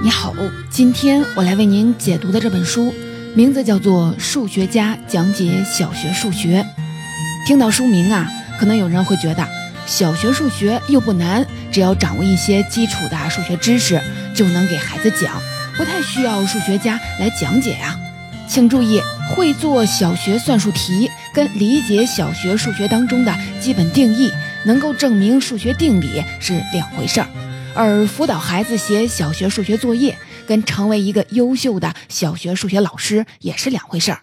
你好，今天我来为您解读的这本书，名字叫做《数学家讲解小学数学》。听到书名啊，可能有人会觉得小学数学又不难，只要掌握一些基础的数学知识就能给孩子讲，不太需要数学家来讲解呀。请注意，会做小学算术题跟理解小学数学当中的基本定义，能够证明数学定理是两回事儿。而辅导孩子写小学数学作业，跟成为一个优秀的小学数学老师也是两回事儿。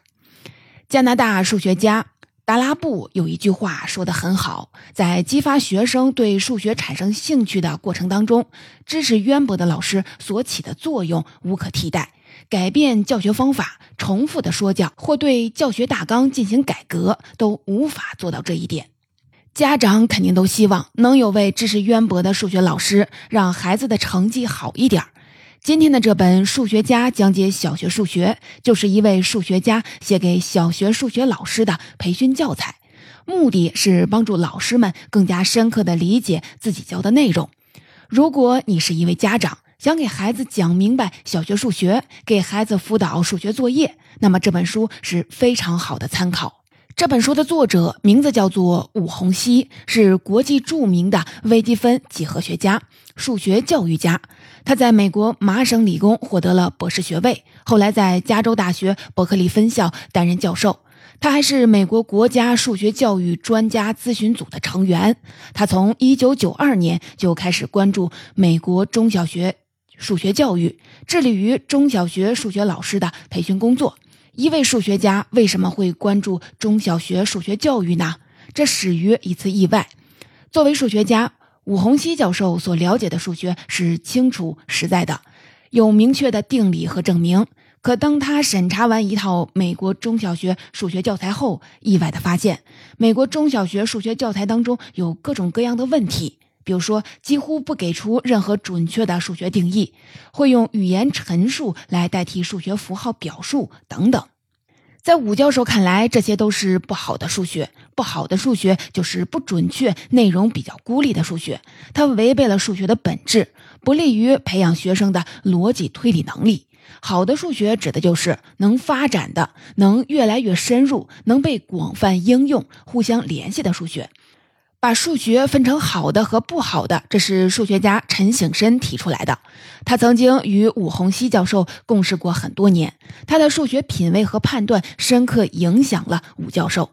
加拿大数学家达拉布有一句话说得很好，在激发学生对数学产生兴趣的过程当中，知识渊博的老师所起的作用无可替代。改变教学方法、重复的说教或对教学大纲进行改革，都无法做到这一点。家长肯定都希望能有位知识渊博的数学老师，让孩子的成绩好一点。今天的这本《数学家讲解小学数学》，就是一位数学家写给小学数学老师的培训教材，目的是帮助老师们更加深刻地理解自己教的内容。如果你是一位家长，想给孩子讲明白小学数学，给孩子辅导数学作业，那么这本书是非常好的参考。这本书的作者名字叫做武鸿溪，是国际著名的微积分几何学家、数学教育家。他在美国麻省理工获得了博士学位，后来在加州大学伯克利分校担任教授。他还是美国国家数学教育专家咨询组的成员。他从1992年就开始关注美国中小学数学教育，致力于中小学数学老师的培训工作。一位数学家为什么会关注中小学数学教育呢？这始于一次意外。作为数学家，武鸿溪教授所了解的数学是清楚实在的，有明确的定理和证明。可当他审查完一套美国中小学数学教材后，意外的发现，美国中小学数学教材当中有各种各样的问题。比如说，几乎不给出任何准确的数学定义，会用语言陈述来代替数学符号表述等等。在武教授看来，这些都是不好的数学。不好的数学就是不准确、内容比较孤立的数学，它违背了数学的本质，不利于培养学生的逻辑推理能力。好的数学指的就是能发展的、能越来越深入、能被广泛应用、互相联系的数学。把数学分成好的和不好的，这是数学家陈省身提出来的。他曾经与武鸿溪教授共事过很多年，他的数学品味和判断深刻影响了武教授。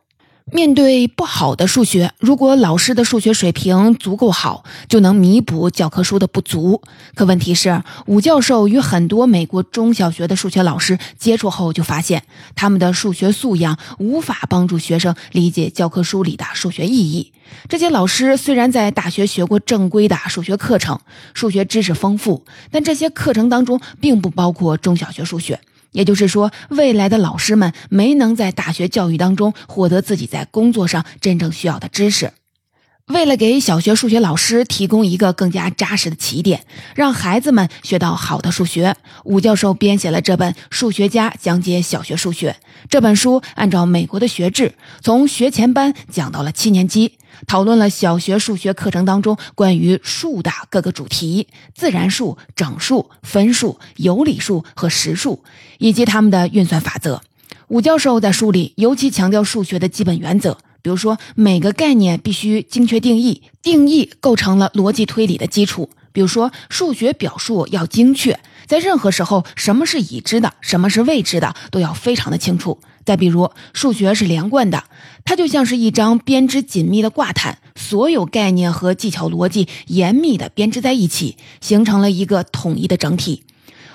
面对不好的数学，如果老师的数学水平足够好，就能弥补教科书的不足。可问题是，武教授与很多美国中小学的数学老师接触后，就发现他们的数学素养无法帮助学生理解教科书里的数学意义。这些老师虽然在大学学过正规的数学课程，数学知识丰富，但这些课程当中并不包括中小学数学。也就是说，未来的老师们没能在大学教育当中获得自己在工作上真正需要的知识。为了给小学数学老师提供一个更加扎实的起点，让孩子们学到好的数学，武教授编写了这本《数学家讲解小学数学》这本书。按照美国的学制，从学前班讲到了七年级。讨论了小学数学课程当中关于数的各个主题：自然数、整数、分数、有理数和实数，以及它们的运算法则。武教授在书里尤其强调数学的基本原则，比如说每个概念必须精确定义，定义构成了逻辑推理的基础。比如说数学表述要精确，在任何时候，什么是已知的，什么是未知的，都要非常的清楚。再比如，数学是连贯的，它就像是一张编织紧密的挂毯，所有概念和技巧逻辑严密的编织在一起，形成了一个统一的整体。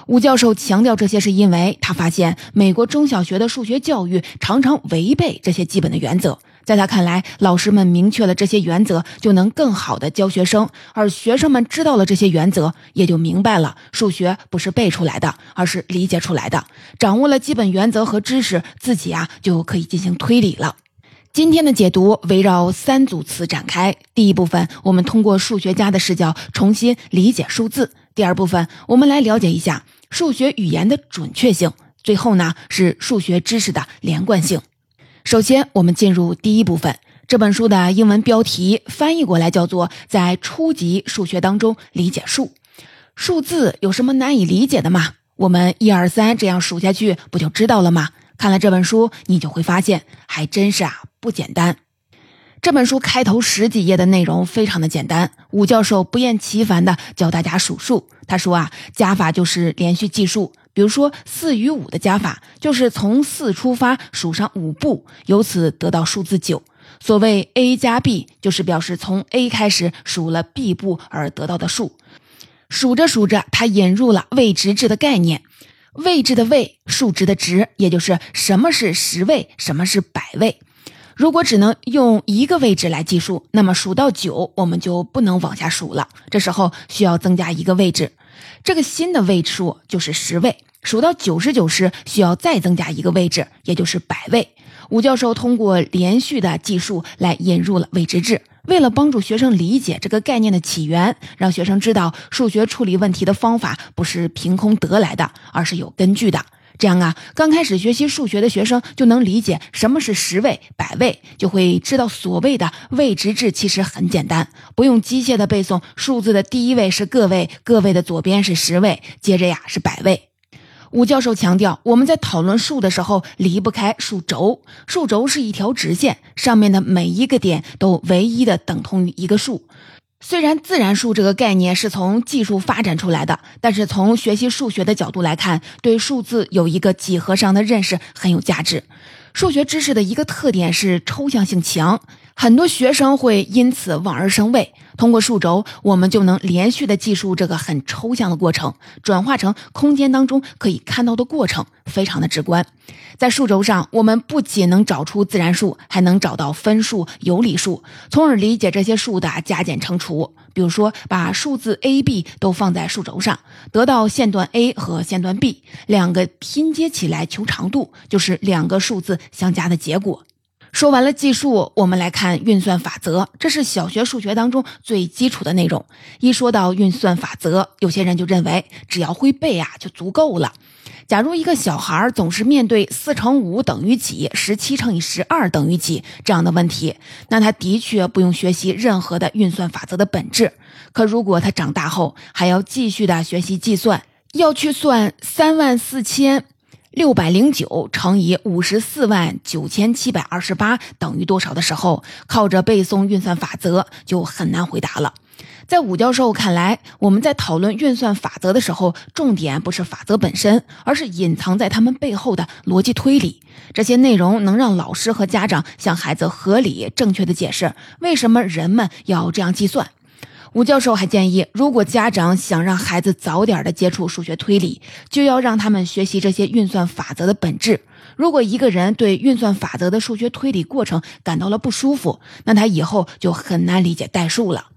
吴教授强调这些，是因为他发现美国中小学的数学教育常常违背这些基本的原则。在他看来，老师们明确了这些原则，就能更好的教学生；而学生们知道了这些原则，也就明白了数学不是背出来的，而是理解出来的。掌握了基本原则和知识，自己啊就可以进行推理了。今天的解读围绕三组词展开。第一部分，我们通过数学家的视角重新理解数字；第二部分，我们来了解一下。数学语言的准确性，最后呢是数学知识的连贯性。首先，我们进入第一部分。这本书的英文标题翻译过来叫做《在初级数学当中理解数》。数字有什么难以理解的吗？我们一二三这样数下去，不就知道了吗？看了这本书，你就会发现，还真是啊不简单。这本书开头十几页的内容非常的简单，武教授不厌其烦的教大家数数。他说啊，加法就是连续计数。比如说，四与五的加法就是从四出发数上五步，由此得到数字九。所谓 a 加 b，就是表示从 a 开始数了 b 步而得到的数。数着数着，他引入了位值制的概念，位置的位，数值的值，也就是什么是十位，什么是百位。如果只能用一个位置来计数，那么数到九，我们就不能往下数了。这时候需要增加一个位置，这个新的位数就是十位。数到九十九时，需要再增加一个位置，也就是百位。吴教授通过连续的计数来引入了位值制，为了帮助学生理解这个概念的起源，让学生知道数学处理问题的方法不是凭空得来的，而是有根据的。这样啊，刚开始学习数学的学生就能理解什么是十位、百位，就会知道所谓的位值制其实很简单，不用机械的背诵数字的第一位是个位，个位的左边是十位，接着呀是百位。吴教授强调，我们在讨论数的时候离不开数轴。数轴是一条直线，上面的每一个点都唯一的等同于一个数。虽然自然数这个概念是从技术发展出来的，但是从学习数学的角度来看，对数字有一个几何上的认识很有价值。数学知识的一个特点是抽象性强，很多学生会因此望而生畏。通过数轴，我们就能连续的计数这个很抽象的过程，转化成空间当中可以看到的过程，非常的直观。在数轴上，我们不仅能找出自然数，还能找到分数、有理数，从而理解这些数的加减乘除。比如说，把数字 a、b 都放在数轴上，得到线段 a 和线段 b，两个拼接起来求长度，就是两个数字相加的结果。说完了计数，我们来看运算法则，这是小学数学当中最基础的内容。一说到运算法则，有些人就认为只要会背啊就足够了。假如一个小孩总是面对四乘五等于几，十七乘以十二等于几这样的问题，那他的确不用学习任何的运算法则的本质。可如果他长大后还要继续的学习计算，要去算三万四千六百零九乘以五十四万九千七百二十八等于多少的时候，靠着背诵运算法则就很难回答了。在武教授看来，我们在讨论运算法则的时候，重点不是法则本身，而是隐藏在他们背后的逻辑推理。这些内容能让老师和家长向孩子合理正确的解释为什么人们要这样计算。吴教授还建议，如果家长想让孩子早点的接触数学推理，就要让他们学习这些运算法则的本质。如果一个人对运算法则的数学推理过程感到了不舒服，那他以后就很难理解代数了。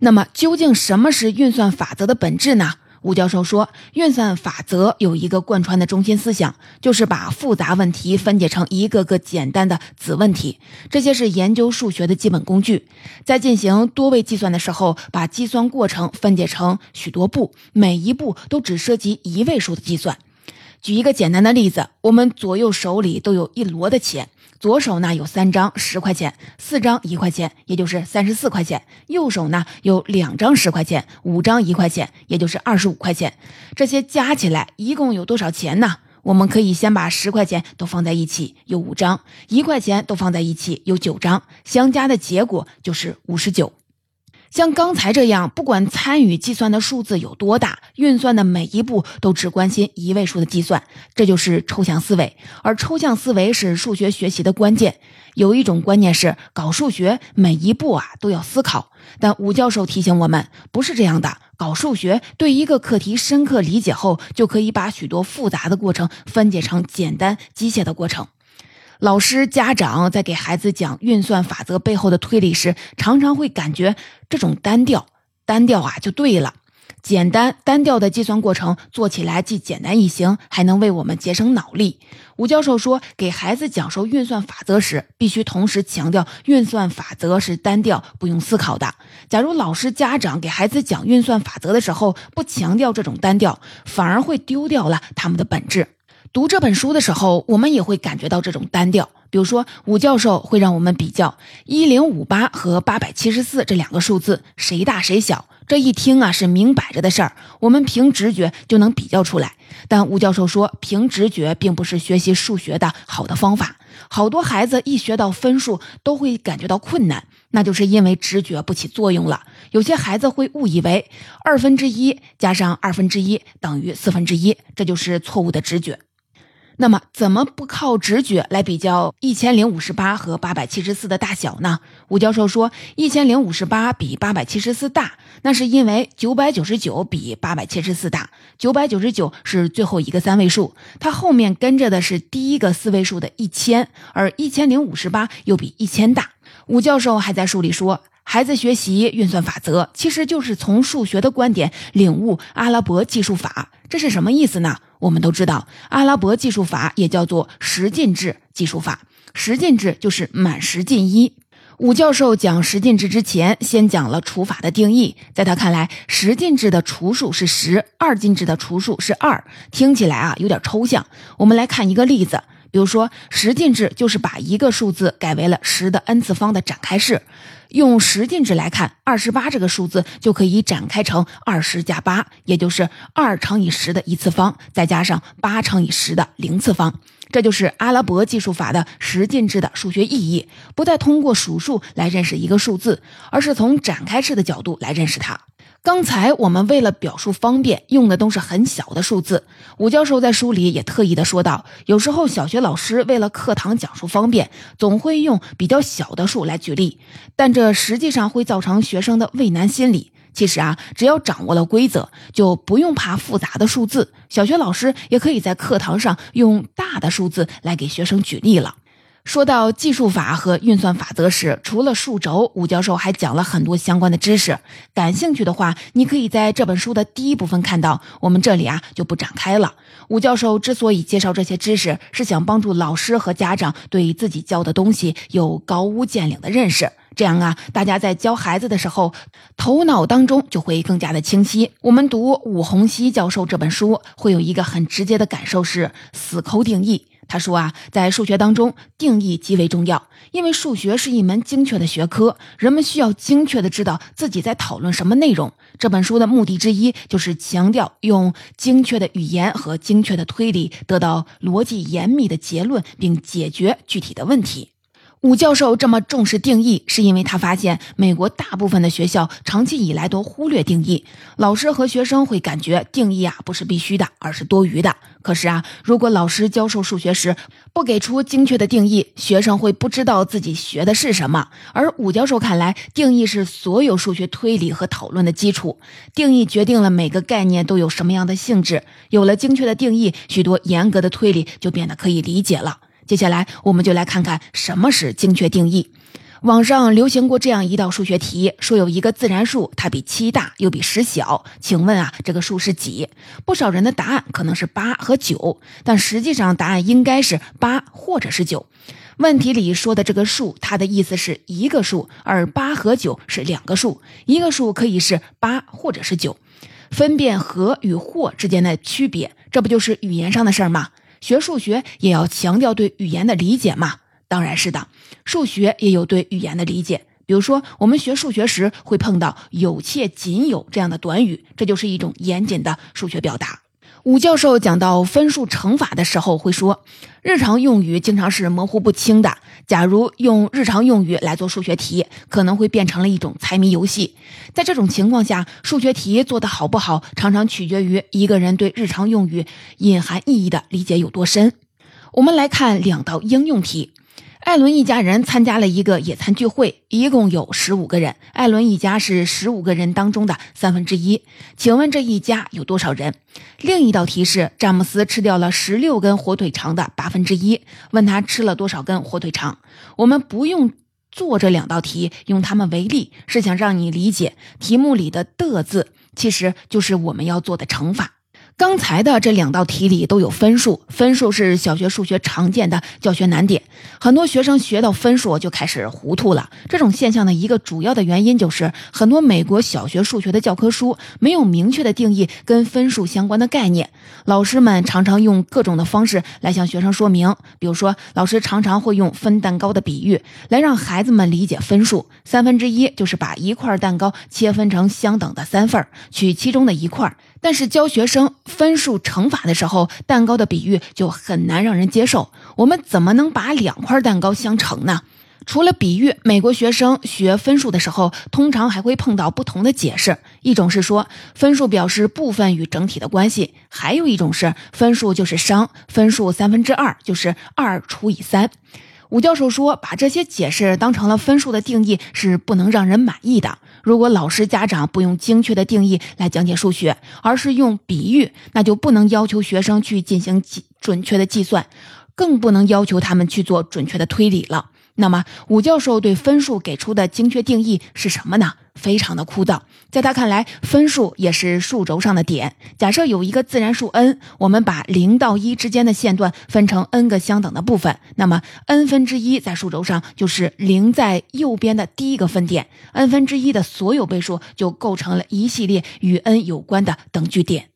那么，究竟什么是运算法则的本质呢？吴教授说，运算法则有一个贯穿的中心思想，就是把复杂问题分解成一个个简单的子问题。这些是研究数学的基本工具。在进行多位计算的时候，把计算过程分解成许多步，每一步都只涉及一位数的计算。举一个简单的例子，我们左右手里都有一摞的钱。左手呢有三张十块钱，四张一块钱，也就是三十四块钱。右手呢有两张十块钱，五张一块钱，也就是二十五块钱。这些加起来一共有多少钱呢？我们可以先把十块钱都放在一起，有五张；一块钱都放在一起，有九张。相加的结果就是五十九。像刚才这样，不管参与计算的数字有多大，运算的每一步都只关心一位数的计算，这就是抽象思维。而抽象思维是数学学习的关键。有一种观念是，搞数学每一步啊都要思考。但吴教授提醒我们，不是这样的。搞数学对一个课题深刻理解后，就可以把许多复杂的过程分解成简单机械的过程。老师、家长在给孩子讲运算法则背后的推理时，常常会感觉这种单调，单调啊就对了。简单单调的计算过程做起来既简单易行，还能为我们节省脑力。吴教授说，给孩子讲授运算法则时，必须同时强调运算法则是单调、不用思考的。假如老师、家长给孩子讲运算法则的时候不强调这种单调，反而会丢掉了他们的本质。读这本书的时候，我们也会感觉到这种单调。比如说，武教授会让我们比较一零五八和八百七十四这两个数字，谁大谁小。这一听啊，是明摆着的事儿，我们凭直觉就能比较出来。但吴教授说，凭直觉并不是学习数学的好的方法。好多孩子一学到分数都会感觉到困难，那就是因为直觉不起作用了。有些孩子会误以为二分之一加上二分之一等于四分之一，这就是错误的直觉。那么，怎么不靠直觉来比较一千零五十八和八百七十四的大小呢？吴教授说，一千零五十八比八百七十四大，那是因为九百九十九比八百七十四大。九百九十九是最后一个三位数，它后面跟着的是第一个四位数的一千，而一千零五十八又比一千大。吴教授还在书里说，孩子学习运算法则，其实就是从数学的观点领悟阿拉伯计数法。这是什么意思呢？我们都知道，阿拉伯计数法也叫做十进制计数法。十进制就是满十进一。武教授讲十进制之前，先讲了除法的定义。在他看来，十进制的除数是十，二进制的除数是二。听起来啊，有点抽象。我们来看一个例子，比如说，十进制就是把一个数字改为了十的 n 次方的展开式。用十进制来看，二十八这个数字就可以展开成二十加八，也就是二乘以十的一次方，再加上八乘以十的零次方。这就是阿拉伯计数法的十进制的数学意义，不再通过数数来认识一个数字，而是从展开式的角度来认识它。刚才我们为了表述方便，用的都是很小的数字。武教授在书里也特意的说到，有时候小学老师为了课堂讲述方便，总会用比较小的数来举例，但这实际上会造成学生的畏难心理。其实啊，只要掌握了规则，就不用怕复杂的数字。小学老师也可以在课堂上用大的数字来给学生举例了。说到计数法和运算法则时，除了数轴，吴教授还讲了很多相关的知识。感兴趣的话，你可以在这本书的第一部分看到。我们这里啊就不展开了。吴教授之所以介绍这些知识，是想帮助老师和家长对自己教的东西有高屋建瓴的认识。这样啊，大家在教孩子的时候，头脑当中就会更加的清晰。我们读武洪熙教授这本书，会有一个很直接的感受是死抠定义。他说啊，在数学当中，定义极为重要，因为数学是一门精确的学科，人们需要精确的知道自己在讨论什么内容。这本书的目的之一，就是强调用精确的语言和精确的推理，得到逻辑严密的结论，并解决具体的问题。武教授这么重视定义，是因为他发现美国大部分的学校长期以来都忽略定义，老师和学生会感觉定义啊不是必须的，而是多余的。可是啊，如果老师教授数学时不给出精确的定义，学生会不知道自己学的是什么。而武教授看来，定义是所有数学推理和讨论的基础，定义决定了每个概念都有什么样的性质。有了精确的定义，许多严格的推理就变得可以理解了。接下来，我们就来看看什么是精确定义。网上流行过这样一道数学题，说有一个自然数，它比七大又比十小，请问啊，这个数是几？不少人的答案可能是八和九，但实际上答案应该是八或者是九。问题里说的这个数，它的意思是一个数，而八和九是两个数，一个数可以是八或者是九。分辨和与或之间的区别，这不就是语言上的事儿吗？学数学也要强调对语言的理解嘛？当然是的，数学也有对语言的理解。比如说，我们学数学时会碰到“有且仅有”这样的短语，这就是一种严谨的数学表达。武教授讲到分数乘法的时候会说，日常用语经常是模糊不清的。假如用日常用语来做数学题，可能会变成了一种猜谜游戏。在这种情况下，数学题做得好不好，常常取决于一个人对日常用语隐含意义的理解有多深。我们来看两道应用题。艾伦一家人参加了一个野餐聚会，一共有十五个人。艾伦一家是十五个人当中的三分之一。请问这一家有多少人？另一道题是：詹姆斯吃掉了十六根火腿肠的八分之一。问他吃了多少根火腿肠？我们不用做这两道题，用它们为例，是想让你理解题目里的的字其实就是我们要做的乘法。刚才的这两道题里都有分数，分数是小学数学常见的教学难点，很多学生学到分数就开始糊涂了。这种现象的一个主要的原因就是，很多美国小学数学的教科书没有明确的定义跟分数相关的概念，老师们常常用各种的方式来向学生说明。比如说，老师常常会用分蛋糕的比喻来让孩子们理解分数。三分之一就是把一块蛋糕切分成相等的三份，取其中的一块。但是教学生分数乘法的时候，蛋糕的比喻就很难让人接受。我们怎么能把两块蛋糕相乘呢？除了比喻，美国学生学分数的时候，通常还会碰到不同的解释。一种是说分数表示部分与整体的关系，还有一种是分数就是商，分数三分之二就是二除以三。武教授说，把这些解释当成了分数的定义是不能让人满意的。如果老师、家长不用精确的定义来讲解数学，而是用比喻，那就不能要求学生去进行计准确的计算，更不能要求他们去做准确的推理了。那么，武教授对分数给出的精确定义是什么呢？非常的枯燥。在他看来，分数也是数轴上的点。假设有一个自然数 n，我们把零到一之间的线段分成 n 个相等的部分，那么 n 分之一在数轴上就是零在右边的第一个分点，n 分之一的所有倍数就构成了一系列与 n 有关的等距点。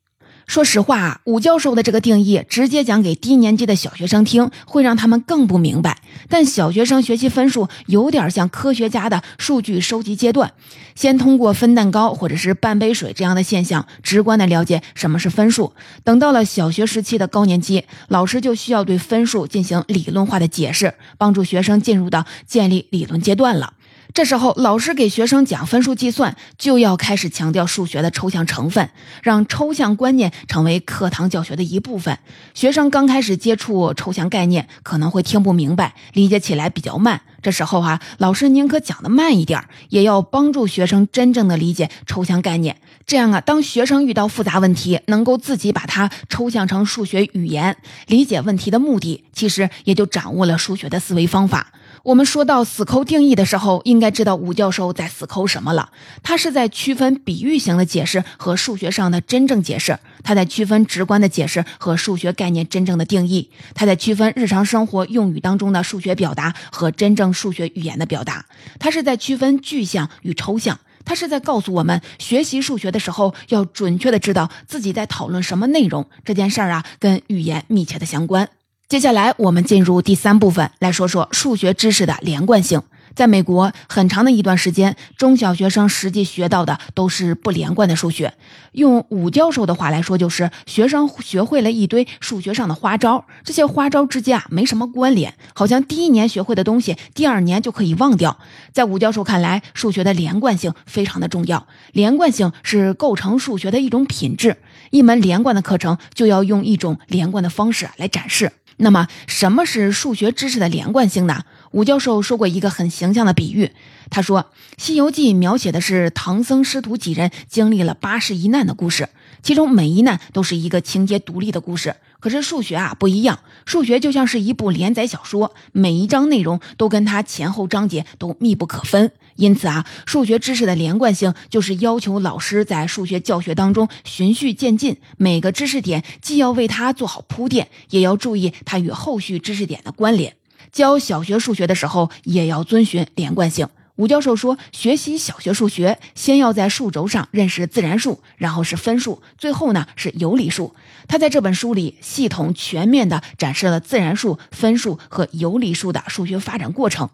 说实话，武教授的这个定义直接讲给低年级的小学生听，会让他们更不明白。但小学生学习分数有点像科学家的数据收集阶段，先通过分蛋糕或者是半杯水这样的现象，直观的了解什么是分数。等到了小学时期的高年级，老师就需要对分数进行理论化的解释，帮助学生进入到建立理论阶段了。这时候，老师给学生讲分数计算，就要开始强调数学的抽象成分，让抽象观念成为课堂教学的一部分。学生刚开始接触抽象概念，可能会听不明白，理解起来比较慢。这时候哈，老师宁可讲的慢一点，也要帮助学生真正的理解抽象概念。这样啊，当学生遇到复杂问题，能够自己把它抽象成数学语言，理解问题的目的，其实也就掌握了数学的思维方法。我们说到死抠定义的时候，应该知道吴教授在死抠什么了。他是在区分比喻型的解释和数学上的真正解释，他在区分直观的解释和数学概念真正的定义，他在区分日常生活用语当中的数学表达和真正数学语言的表达，他是在区分具象与抽象，他是在告诉我们，学习数学的时候要准确的知道自己在讨论什么内容。这件事儿啊，跟语言密切的相关。接下来，我们进入第三部分，来说说数学知识的连贯性。在美国，很长的一段时间，中小学生实际学到的都是不连贯的数学。用武教授的话来说，就是学生学会了一堆数学上的花招，这些花招之间啊没什么关联，好像第一年学会的东西，第二年就可以忘掉。在武教授看来，数学的连贯性非常的重要，连贯性是构成数学的一种品质。一门连贯的课程，就要用一种连贯的方式来展示。那么，什么是数学知识的连贯性呢？武教授说过一个很形象的比喻，他说，《西游记》描写的是唐僧师徒几人经历了八十一难的故事，其中每一难都是一个情节独立的故事。可是数学啊不一样，数学就像是一部连载小说，每一章内容都跟它前后章节都密不可分。因此啊，数学知识的连贯性就是要求老师在数学教学当中循序渐进，每个知识点既要为它做好铺垫，也要注意它与后续知识点的关联。教小学数学的时候，也要遵循连贯性。吴教授说，学习小学数学，先要在数轴上认识自然数，然后是分数，最后呢是有理数。他在这本书里系统全面地展示了自然数、分数和有理数的数学发展过程。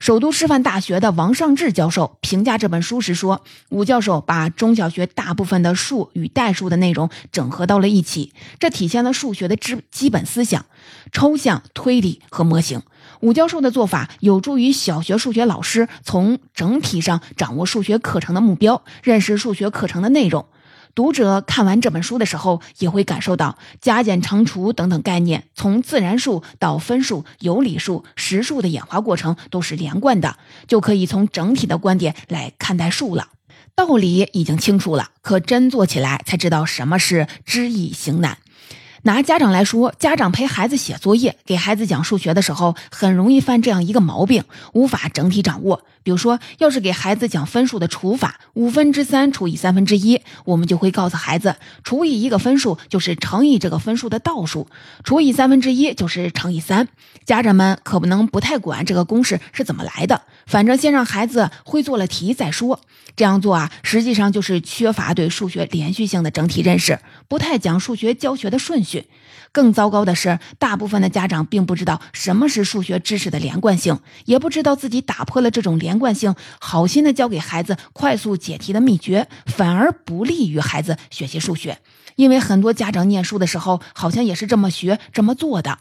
首都师范大学的王尚志教授评价这本书时说：“武教授把中小学大部分的数与代数的内容整合到了一起，这体现了数学的基基本思想：抽象、推理和模型。武教授的做法有助于小学数学老师从整体上掌握数学课程的目标，认识数学课程的内容。”读者看完这本书的时候，也会感受到加减乘除等等概念，从自然数到分数、有理数、实数的演化过程都是连贯的，就可以从整体的观点来看待数了。道理已经清楚了，可真做起来才知道什么是知易行难。拿家长来说，家长陪孩子写作业、给孩子讲数学的时候，很容易犯这样一个毛病，无法整体掌握。比如说，要是给孩子讲分数的除法，五分之三除以三分之一，我们就会告诉孩子，除以一个分数就是乘以这个分数的倒数，除以三分之一就是乘以三。家长们可不能不太管这个公式是怎么来的，反正先让孩子会做了题再说。这样做啊，实际上就是缺乏对数学连续性的整体认识，不太讲数学教学的顺序。去更糟糕的是，大部分的家长并不知道什么是数学知识的连贯性，也不知道自己打破了这种连贯性，好心的教给孩子快速解题的秘诀，反而不利于孩子学习数学。因为很多家长念书的时候，好像也是这么学、这么做的。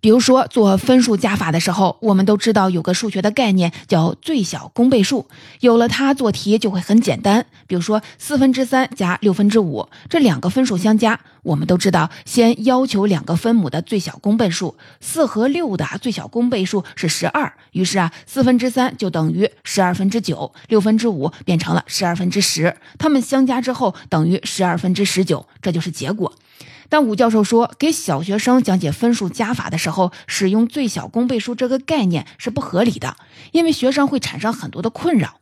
比如说做分数加法的时候，我们都知道有个数学的概念叫最小公倍数，有了它做题就会很简单。比如说四分之三加六分之五这两个分数相加，我们都知道先要求两个分母的最小公倍数，四和六的最小公倍数是十二，于是啊四分之三就等于十二分之九，六分之五变成了十二分之十，它们相加之后等于十二分之十九，这就是结果。但武教授说，给小学生讲解分数加法的时候，使用最小公倍数这个概念是不合理的，因为学生会产生很多的困扰。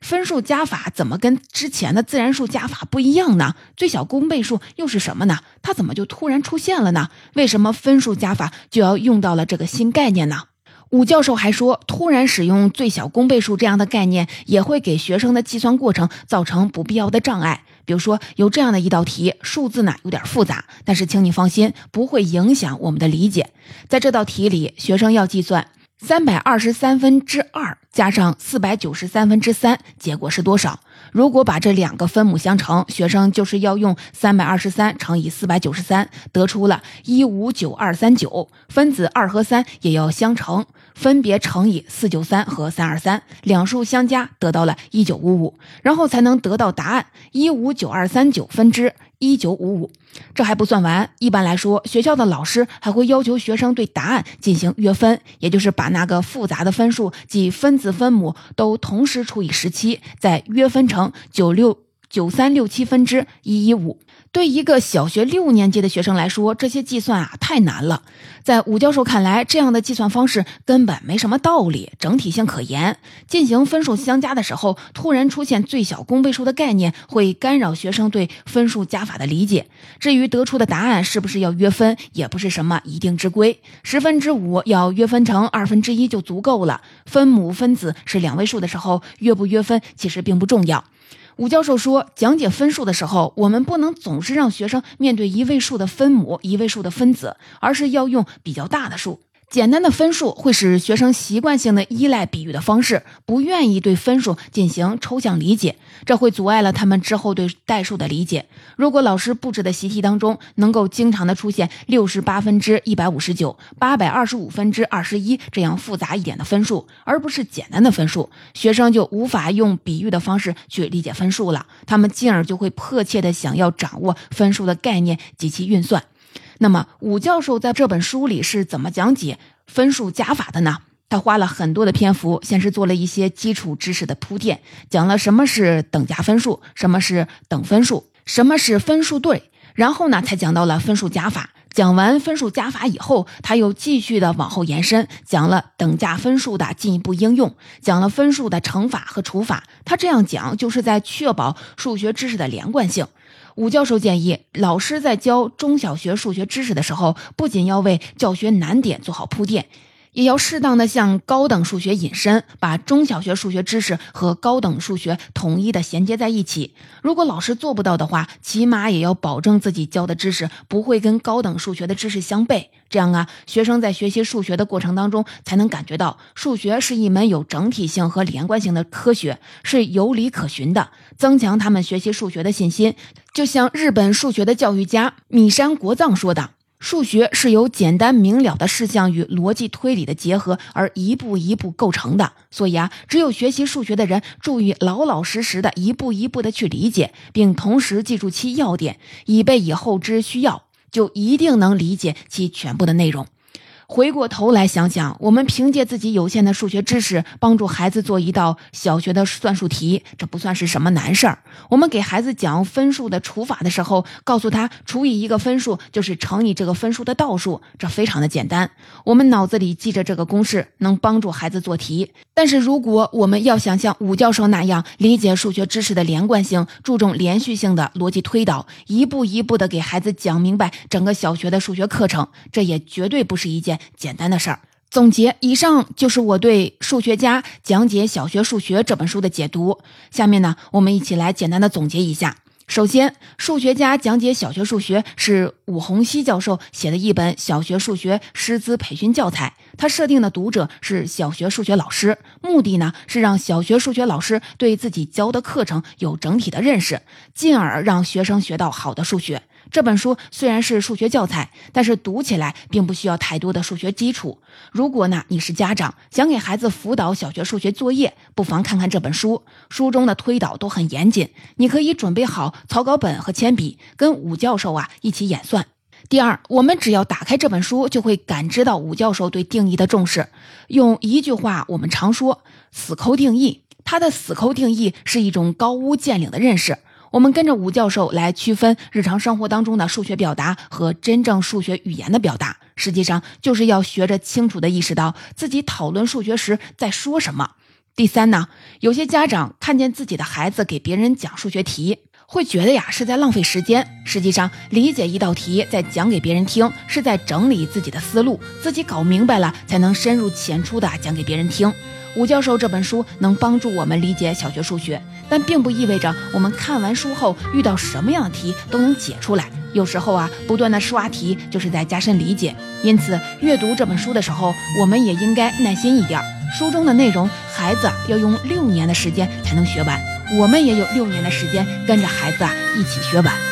分数加法怎么跟之前的自然数加法不一样呢？最小公倍数又是什么呢？它怎么就突然出现了呢？为什么分数加法就要用到了这个新概念呢？武教授还说，突然使用最小公倍数这样的概念，也会给学生的计算过程造成不必要的障碍。比如说，有这样的一道题，数字呢有点复杂，但是请你放心，不会影响我们的理解。在这道题里，学生要计算三百二十三分之二加上四百九十三分之三，结果是多少？如果把这两个分母相乘，学生就是要用三百二十三乘以四百九十三，得出了一五九二三九。分子二和三也要相乘。分别乘以四九三和三二三，两数相加得到了一九五五，然后才能得到答案一五九二三九分之一九五五。这还不算完，一般来说，学校的老师还会要求学生对答案进行约分，也就是把那个复杂的分数，即分子分母都同时除以十七，再约分成九六九三六七分之一一五。对一个小学六年级的学生来说，这些计算啊太难了。在武教授看来，这样的计算方式根本没什么道理，整体性可言。进行分数相加的时候，突然出现最小公倍数的概念，会干扰学生对分数加法的理解。至于得出的答案是不是要约分，也不是什么一定之规。十分之五要约分成二分之一就足够了。分母分子是两位数的时候，约不约分其实并不重要。武教授说，讲解分数的时候，我们不能总是让学生面对一位数的分母、一位数的分子，而是要用比较大的数。简单的分数会使学生习惯性的依赖比喻的方式，不愿意对分数进行抽象理解，这会阻碍了他们之后对代数的理解。如果老师布置的习题当中能够经常的出现六十八分之一百五十九、八百二十五分之二十一这样复杂一点的分数，而不是简单的分数，学生就无法用比喻的方式去理解分数了，他们进而就会迫切的想要掌握分数的概念及其运算。那么，武教授在这本书里是怎么讲解分数加法的呢？他花了很多的篇幅，先是做了一些基础知识的铺垫，讲了什么是等价分数，什么是等分数，什么是分数对，然后呢，才讲到了分数加法。讲完分数加法以后，他又继续的往后延伸，讲了等价分数的进一步应用，讲了分数的乘法和除法。他这样讲，就是在确保数学知识的连贯性。武教授建议，老师在教中小学数学知识的时候，不仅要为教学难点做好铺垫。也要适当的向高等数学引申，把中小学数学知识和高等数学统一的衔接在一起。如果老师做不到的话，起码也要保证自己教的知识不会跟高等数学的知识相悖。这样啊，学生在学习数学的过程当中，才能感觉到数学是一门有整体性和连贯性的科学，是有理可循的，增强他们学习数学的信心。就像日本数学的教育家米山国藏说的。数学是由简单明了的事项与逻辑推理的结合而一步一步构成的，所以啊，只有学习数学的人注意老老实实的一步一步的去理解，并同时记住其要点，以备以后之需要，就一定能理解其全部的内容。回过头来想想，我们凭借自己有限的数学知识，帮助孩子做一道小学的算术题，这不算是什么难事儿。我们给孩子讲分数的除法的时候，告诉他除以一个分数就是乘以这个分数的倒数，这非常的简单。我们脑子里记着这个公式，能帮助孩子做题。但是如果我们要想像武教授那样理解数学知识的连贯性，注重连续性的逻辑推导，一步一步的给孩子讲明白整个小学的数学课程，这也绝对不是一件。简单的事儿。总结，以上就是我对《数学家讲解小学数学》这本书的解读。下面呢，我们一起来简单的总结一下。首先，《数学家讲解小学数学》是武洪熙教授写的一本小学数学师资培训教材。他设定的读者是小学数学老师，目的呢是让小学数学老师对自己教的课程有整体的认识，进而让学生学到好的数学。这本书虽然是数学教材，但是读起来并不需要太多的数学基础。如果呢你是家长，想给孩子辅导小学数学作业，不妨看看这本书。书中的推导都很严谨，你可以准备好草稿本和铅笔，跟武教授啊一起演算。第二，我们只要打开这本书，就会感知到武教授对定义的重视。用一句话，我们常说“死抠定义”，他的死抠定义是一种高屋建瓴的认识。我们跟着吴教授来区分日常生活当中的数学表达和真正数学语言的表达，实际上就是要学着清楚地意识到自己讨论数学时在说什么。第三呢，有些家长看见自己的孩子给别人讲数学题，会觉得呀是在浪费时间。实际上，理解一道题再讲给别人听，是在整理自己的思路，自己搞明白了才能深入浅出地讲给别人听。吴教授这本书能帮助我们理解小学数学，但并不意味着我们看完书后遇到什么样的题都能解出来。有时候啊，不断的刷题就是在加深理解。因此，阅读这本书的时候，我们也应该耐心一点。书中的内容，孩子要用六年的时间才能学完，我们也有六年的时间跟着孩子啊一起学完。